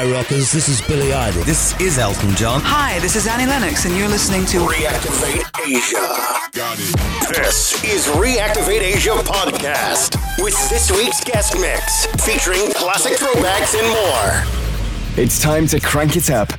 Hi, rockers. This is Billy Idol. This is Elton John. Hi, this is Annie Lennox, and you're listening to Reactivate Asia. Got it. This is Reactivate Asia podcast with this week's guest mix featuring classic throwbacks and more. It's time to crank it up.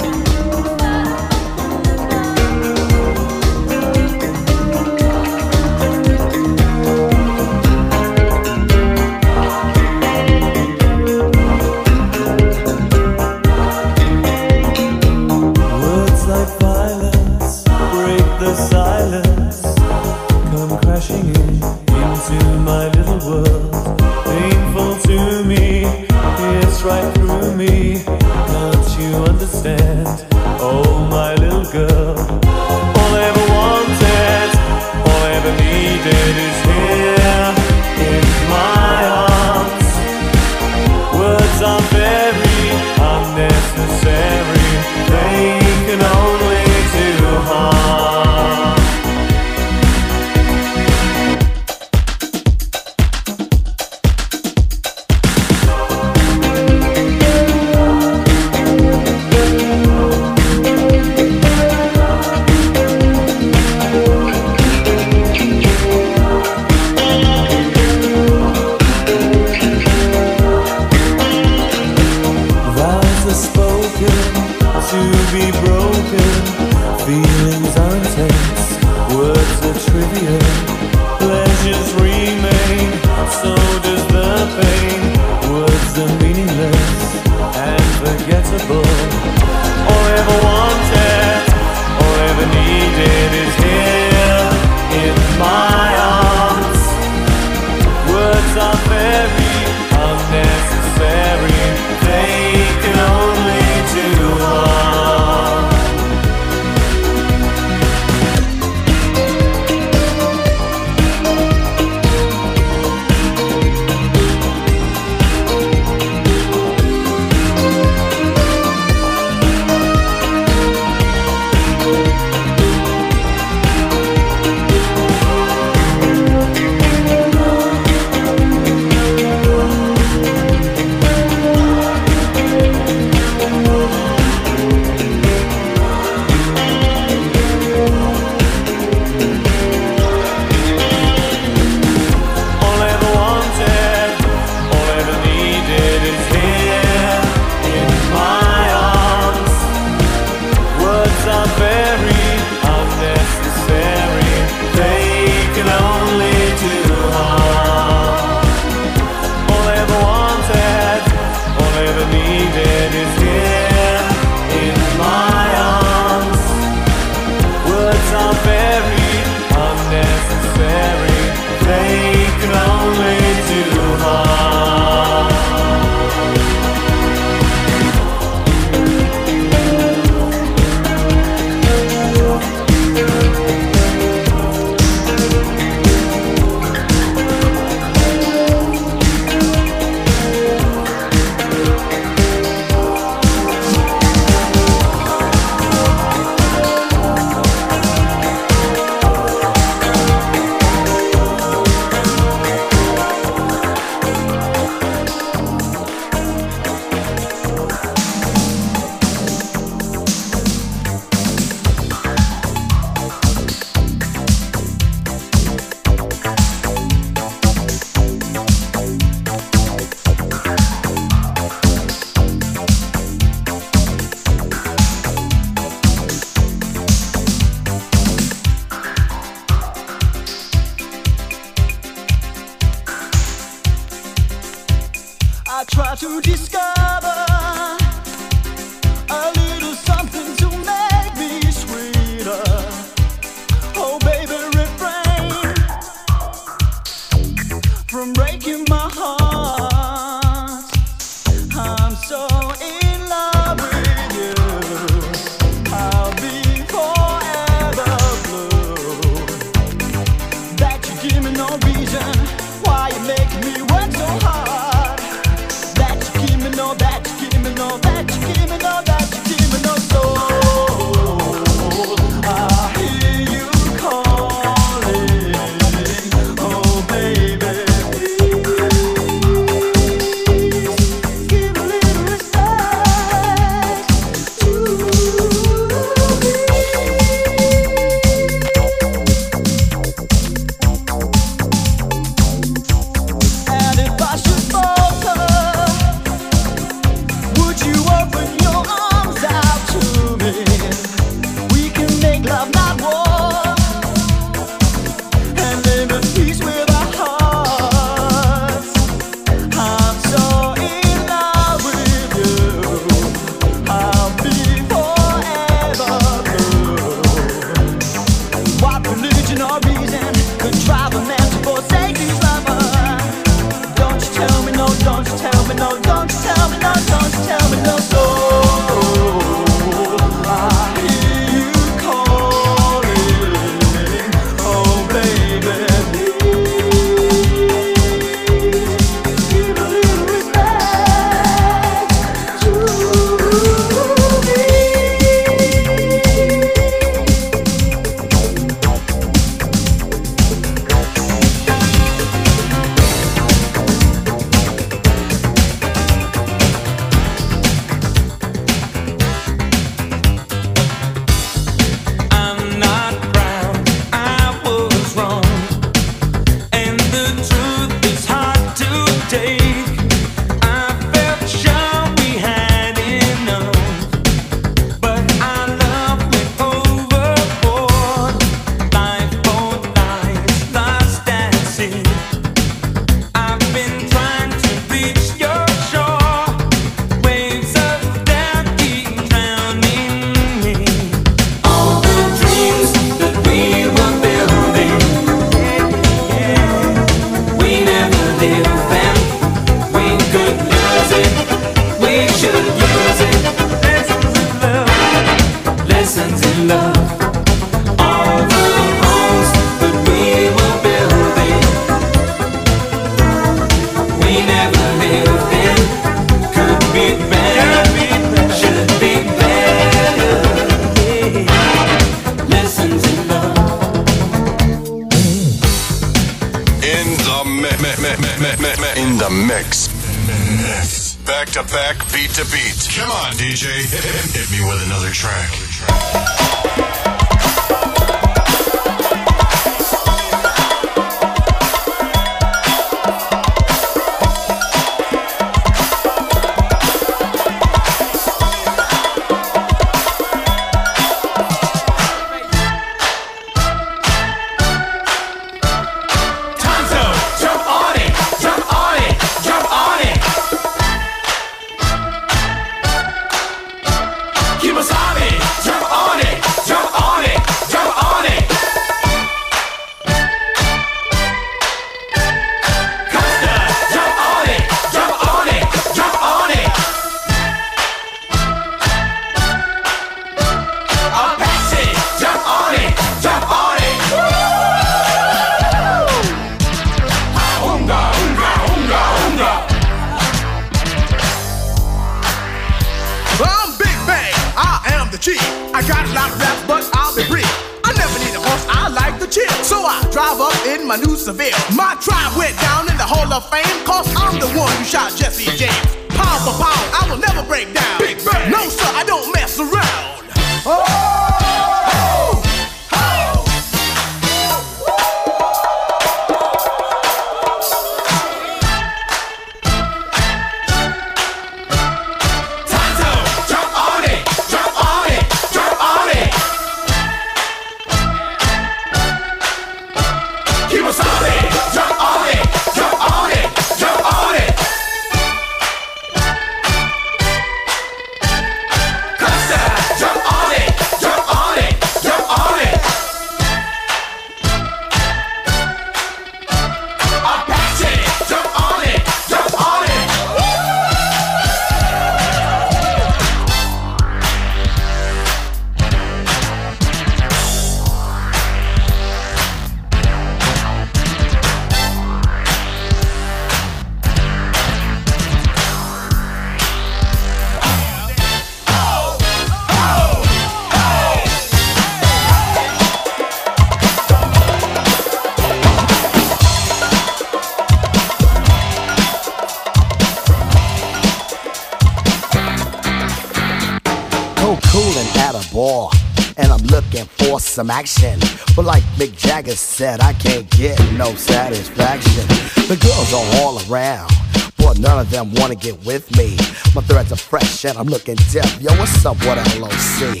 Some action. But like Mick Jagger said, I can't get no satisfaction. The girls are all around. But none of them wanna get with me. My threads are fresh and I'm looking deaf. Yo, what's up with LOC?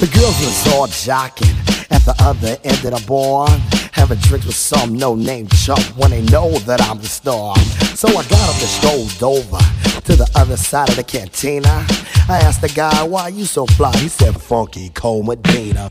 The girls was all jocking at the other end of the bar. Having drinks with some no-name chump when they know that I'm the star. So I got up and strolled over to the other side of the cantina. I asked the guy, why you so fly? He said, Funky Cold Medina.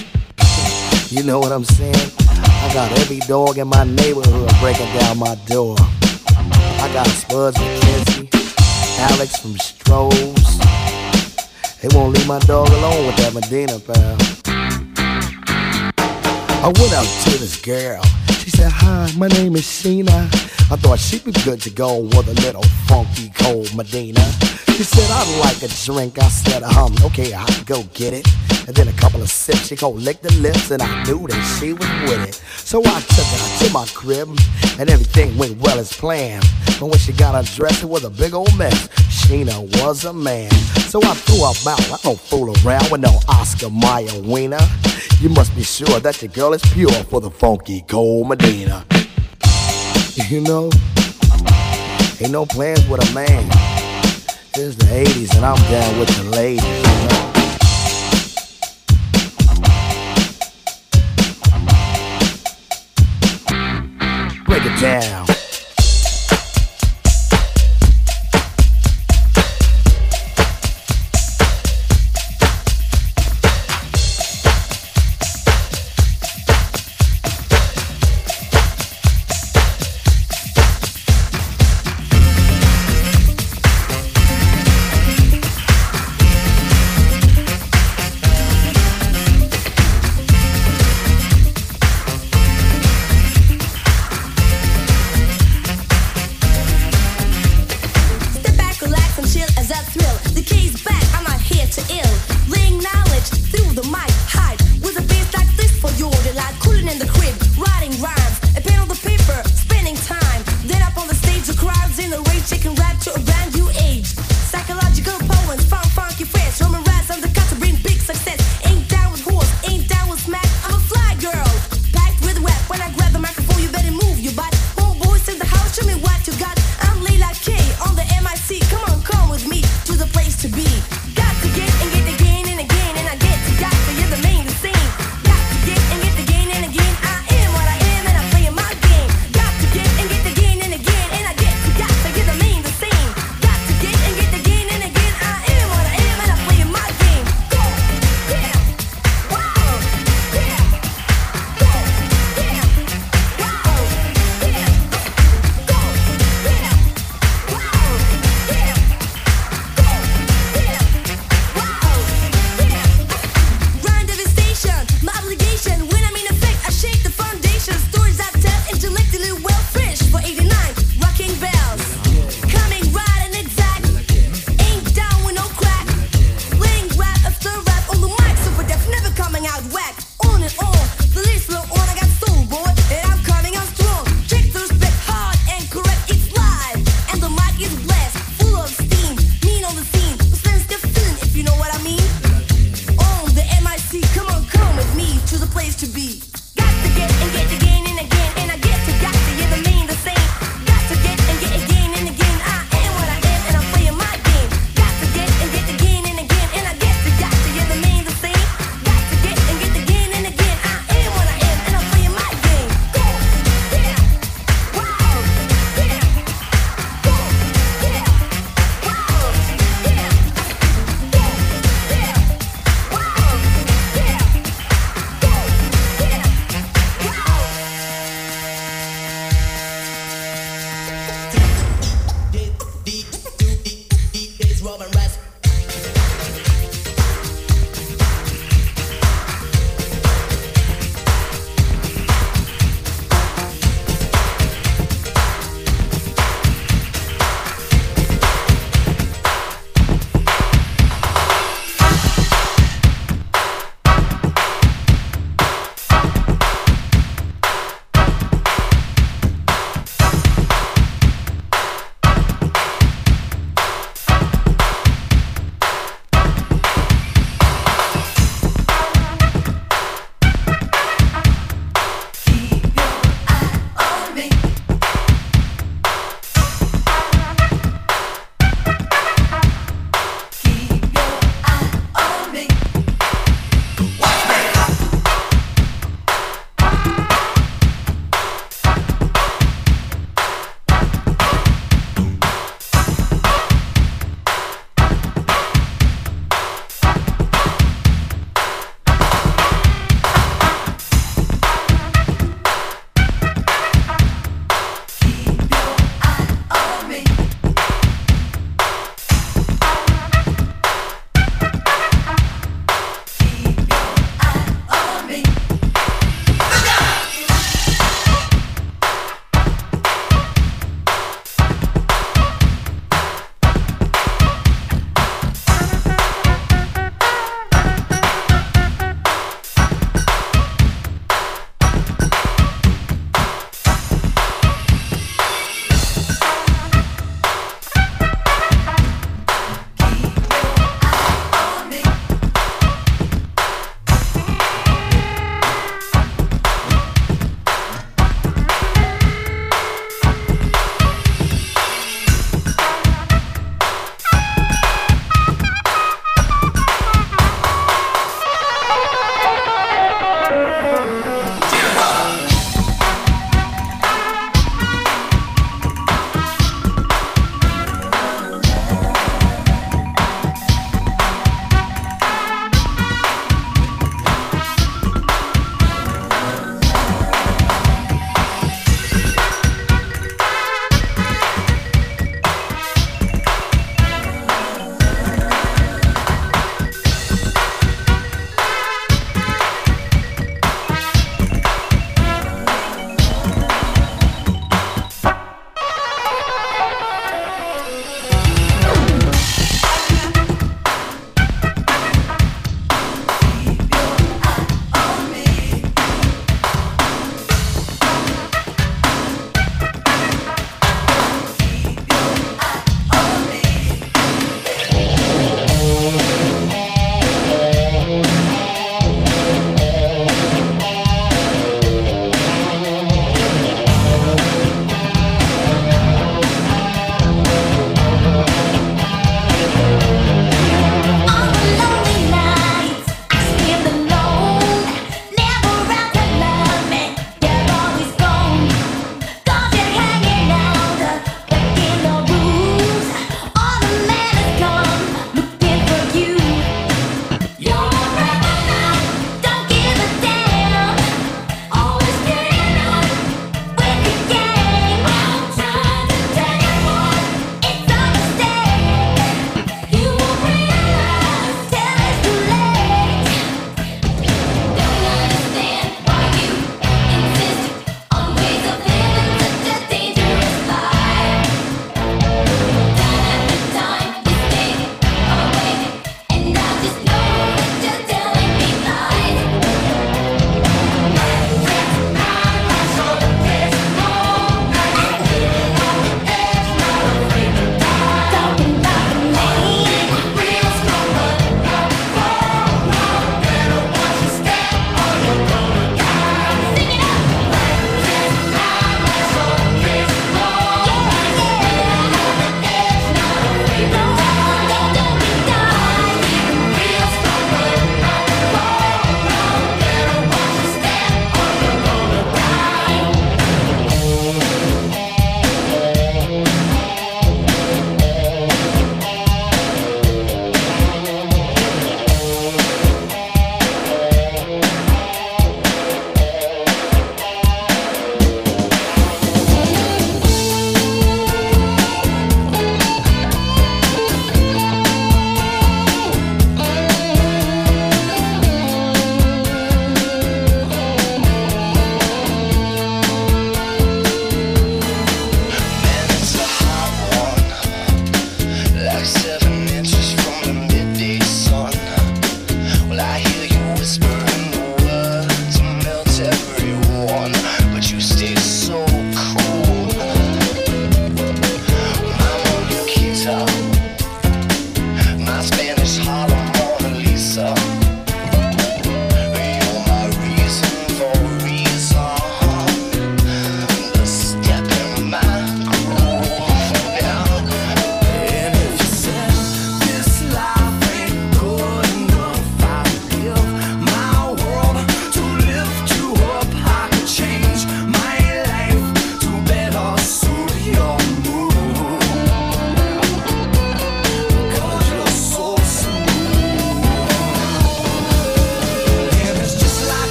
You know what I'm saying? I got every dog in my neighborhood breaking down my door. I got Spuds MacKenzie, Alex from Strohs. They won't leave my dog alone with that Medina, pal. I went out to this girl. She said, Hi, my name is Sheena. I thought she'd be good to go with a little funky cold Medina. She said, I'd like a drink. I said, um, okay, I'll go get it. And then a couple of sips, she go lick the lips, and I knew that she was with it. So I took her to my crib, and everything went well as planned. But when she got undressed, it was a big old mess. Sheena was a man. So I threw her out. I don't fool around with no Oscar Mayer wiener. You must be sure that your girl is pure for the funky cold Medina. You know, ain't no plans with a man. It's the 80s and I'm down with the ladies, you know? Break it down.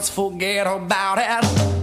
Thank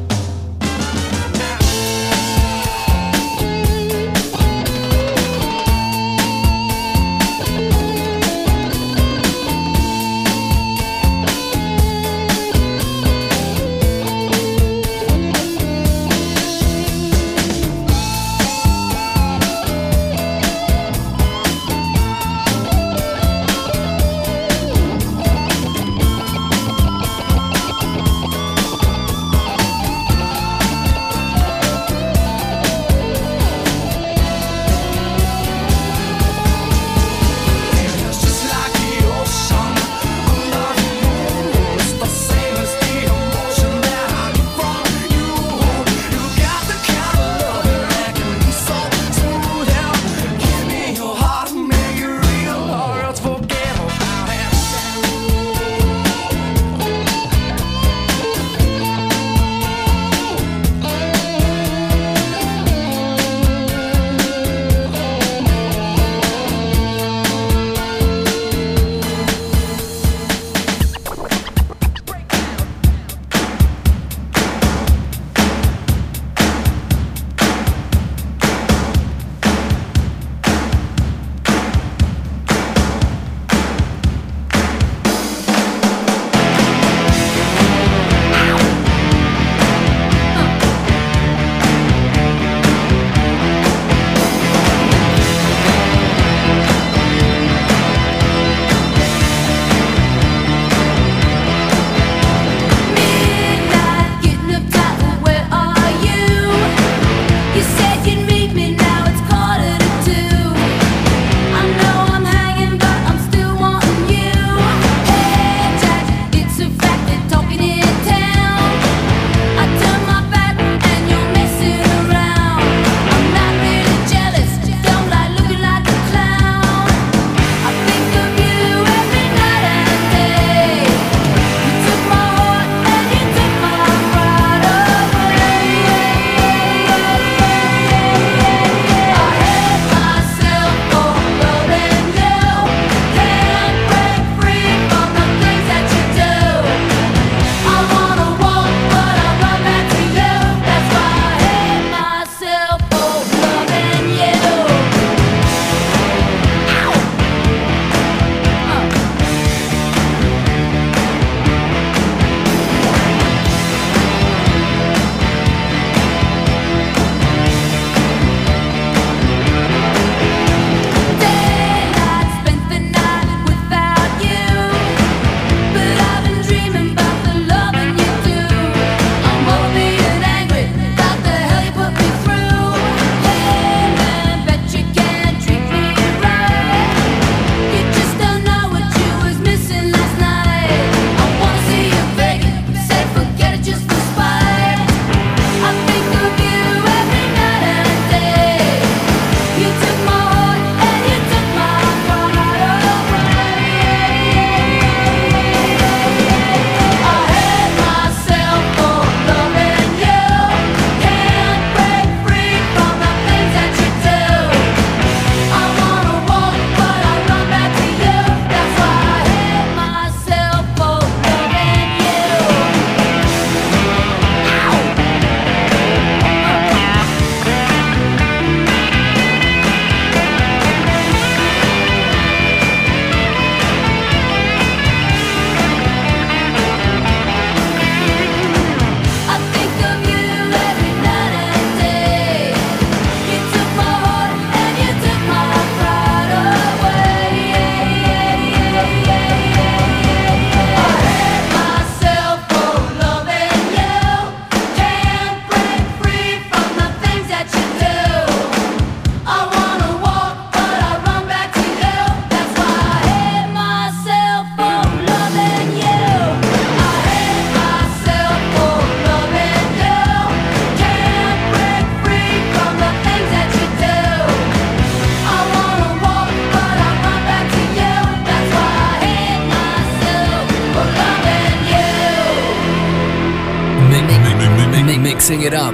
up.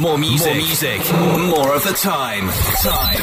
More music. More music. More of the time. Time. Time.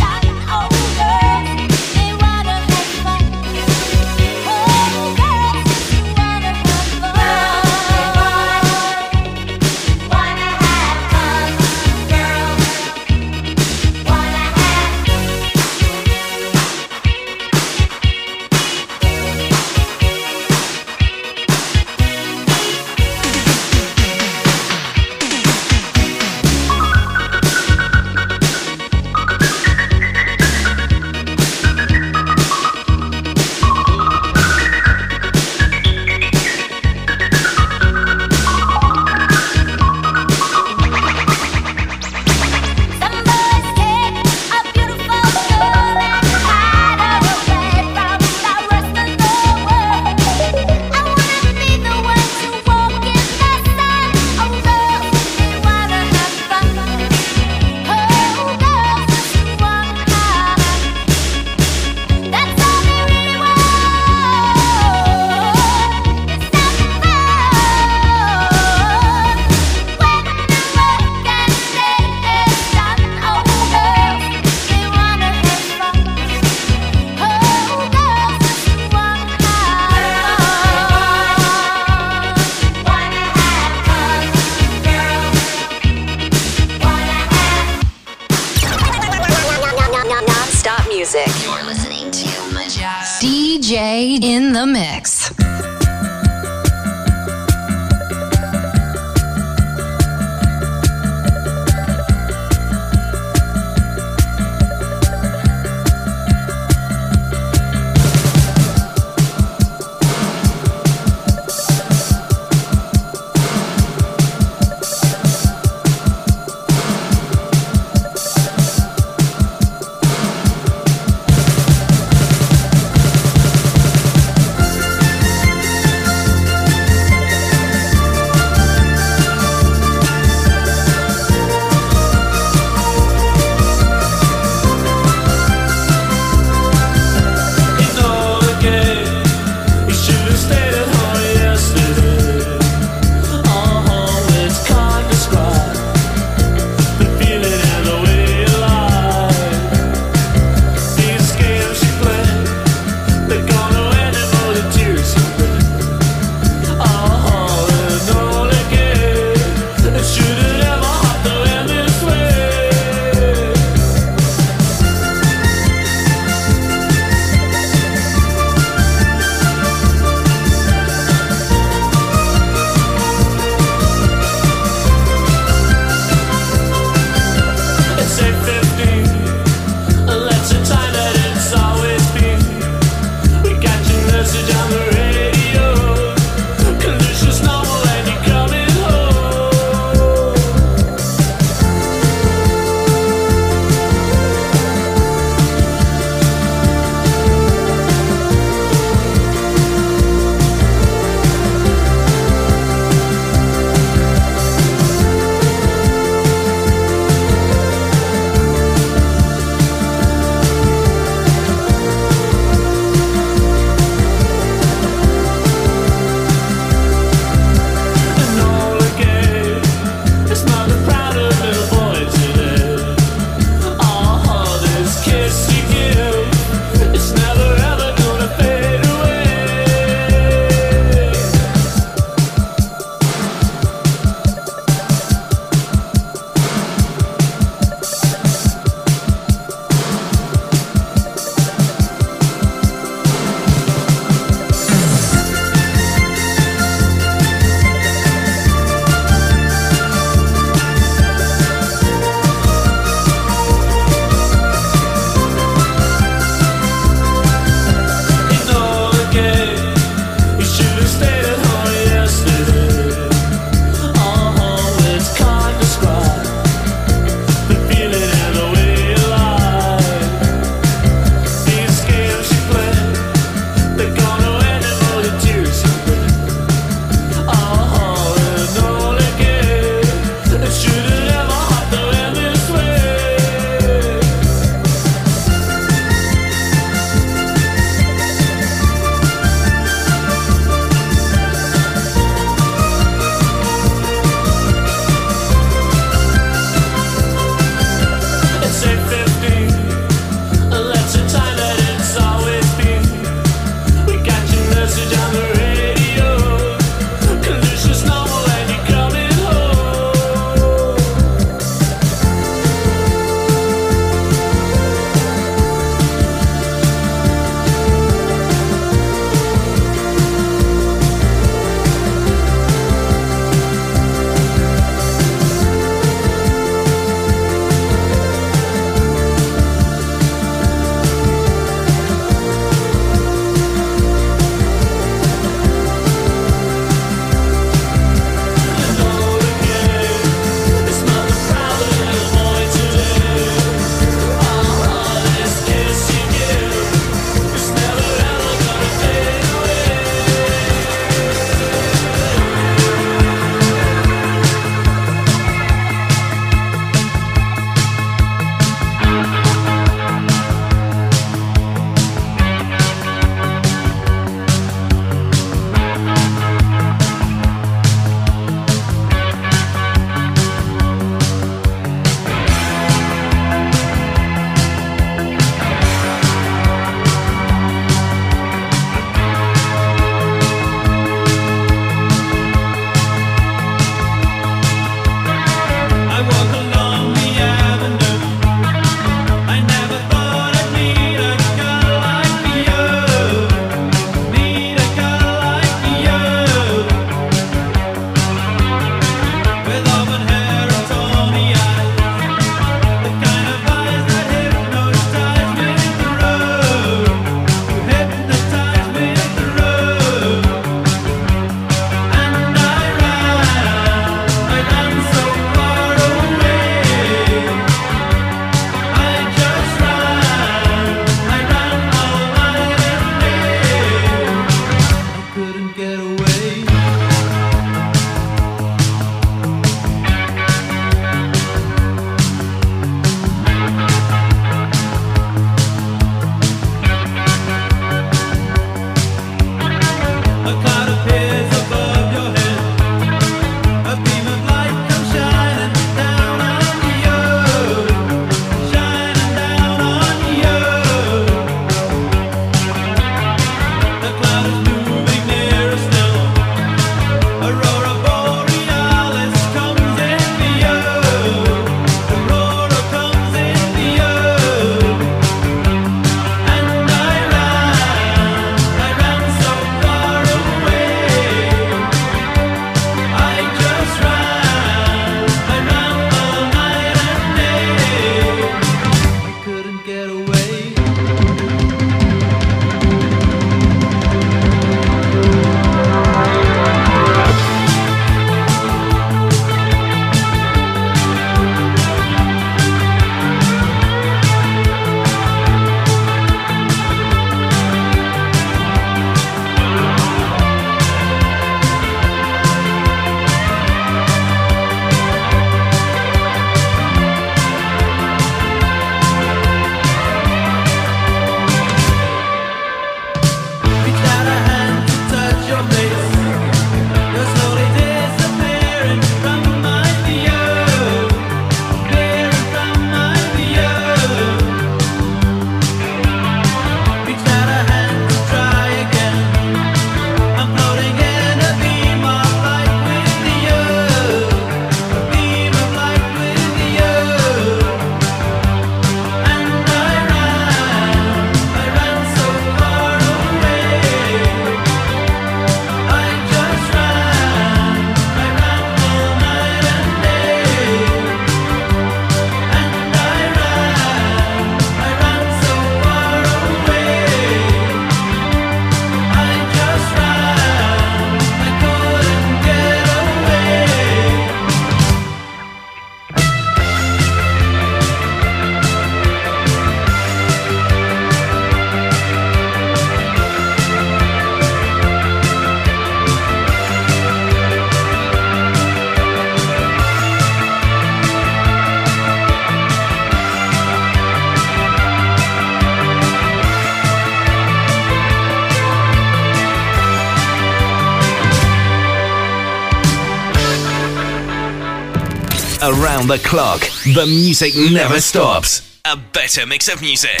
Around the clock, the music never stops. A better mix of music.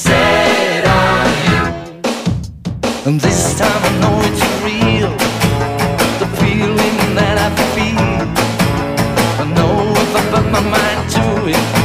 set on you. And this time I know it's real. The feeling that I feel. I know if I put my mind to it.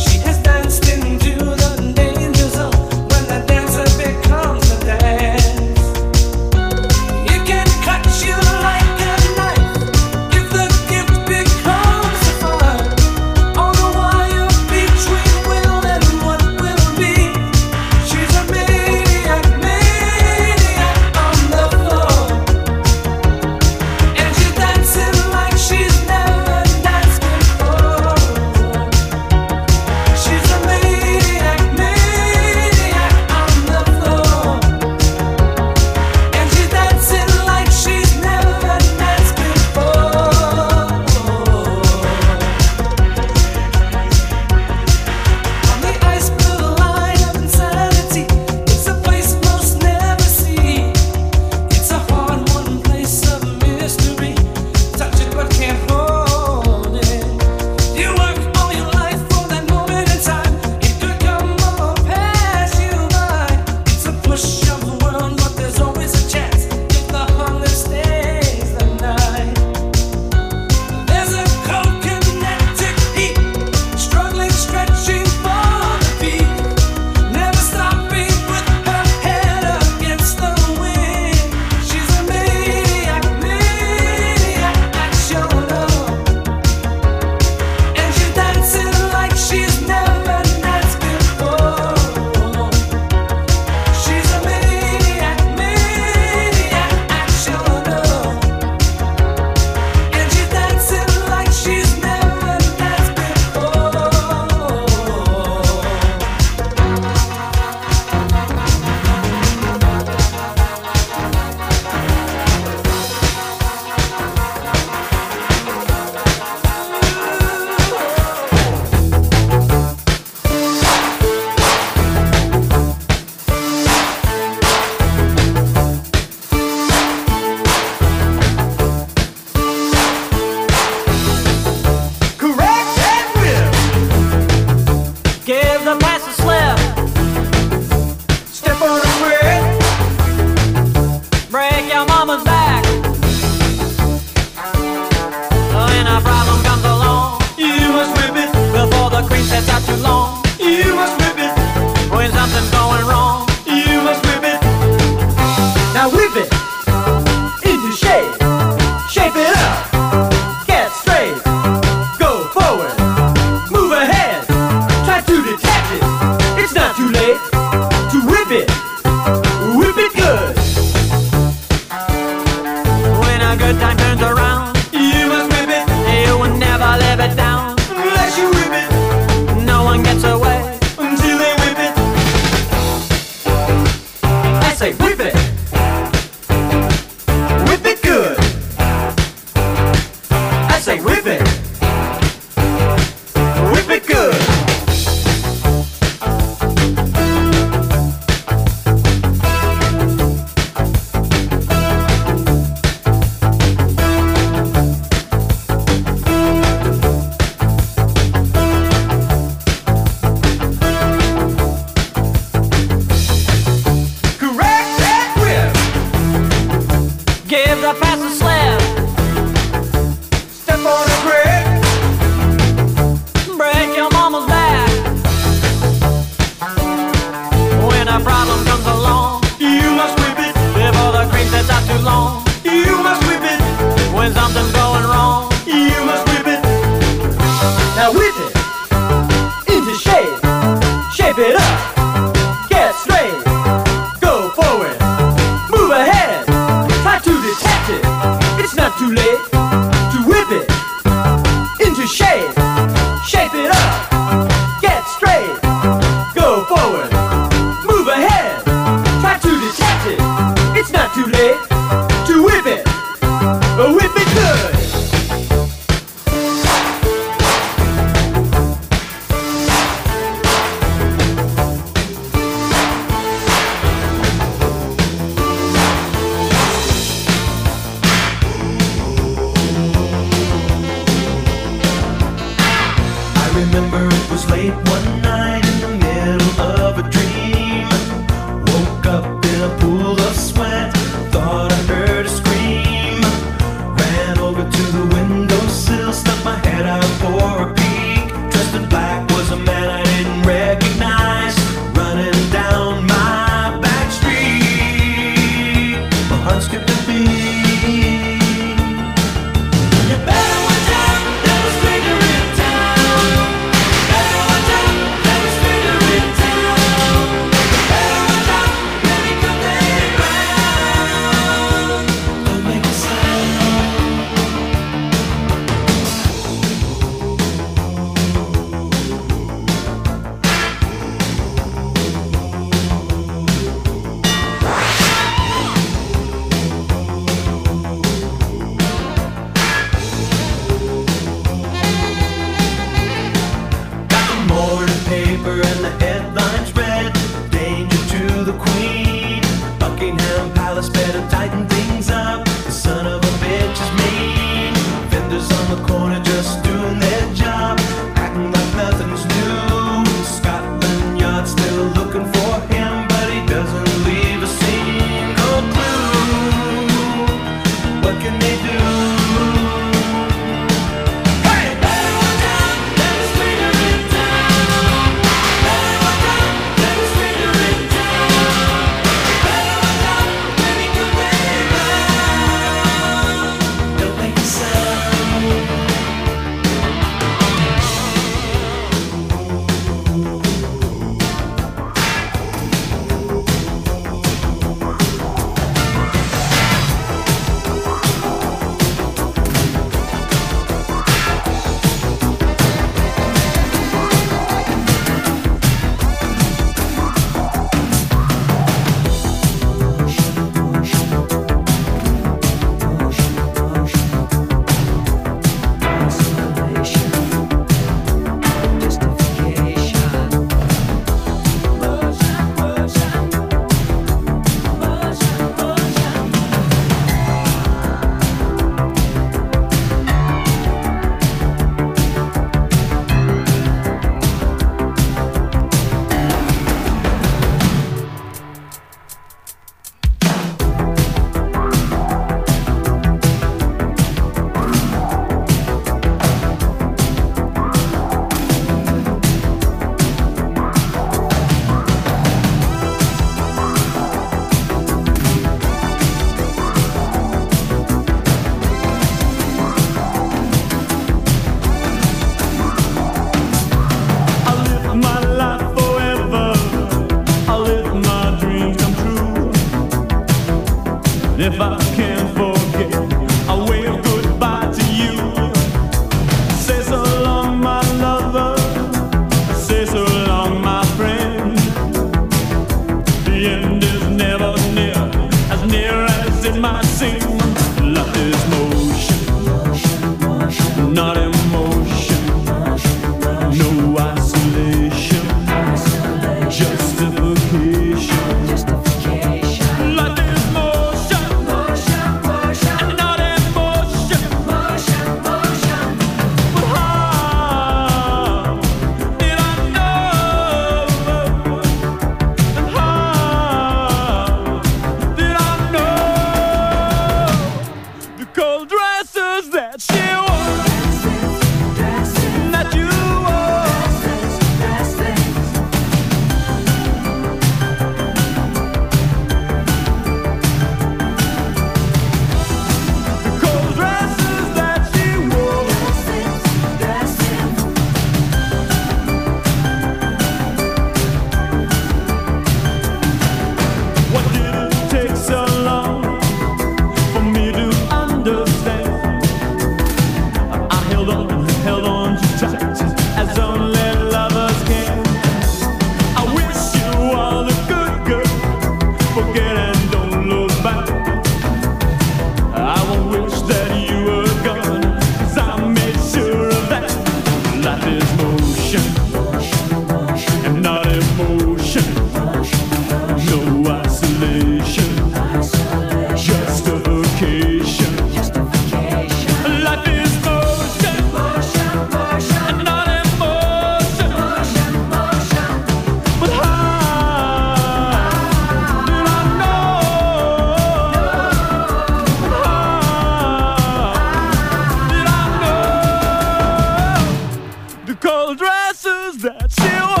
cold dresses that she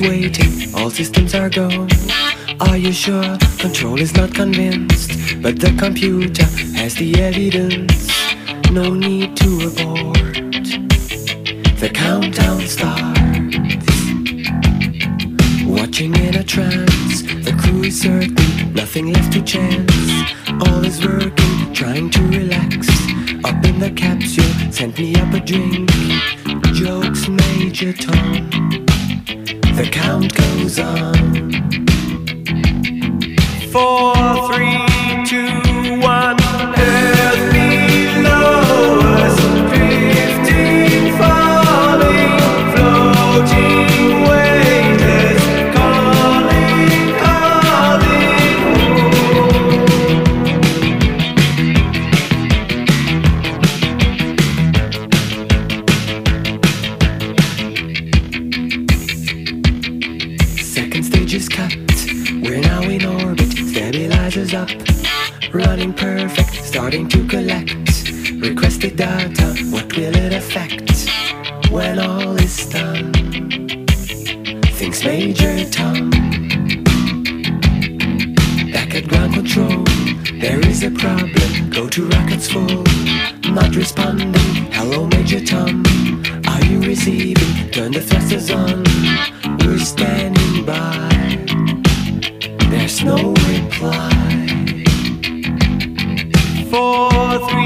waiting, all systems are go. Are you sure? Control is not convinced, but the computer has the evidence. No need to abort. The countdown starts. Watching in a trance, the crew is certain, nothing left to chance. All is working, trying to relax. Up in the capsule, sent me up a drink. Jokes, Major Tom. The count goes on. Four, three, two. not responding. Hello, Major Tom, are you receiving? Turn the thrusters on, we're standing by. There's no reply. Four, three.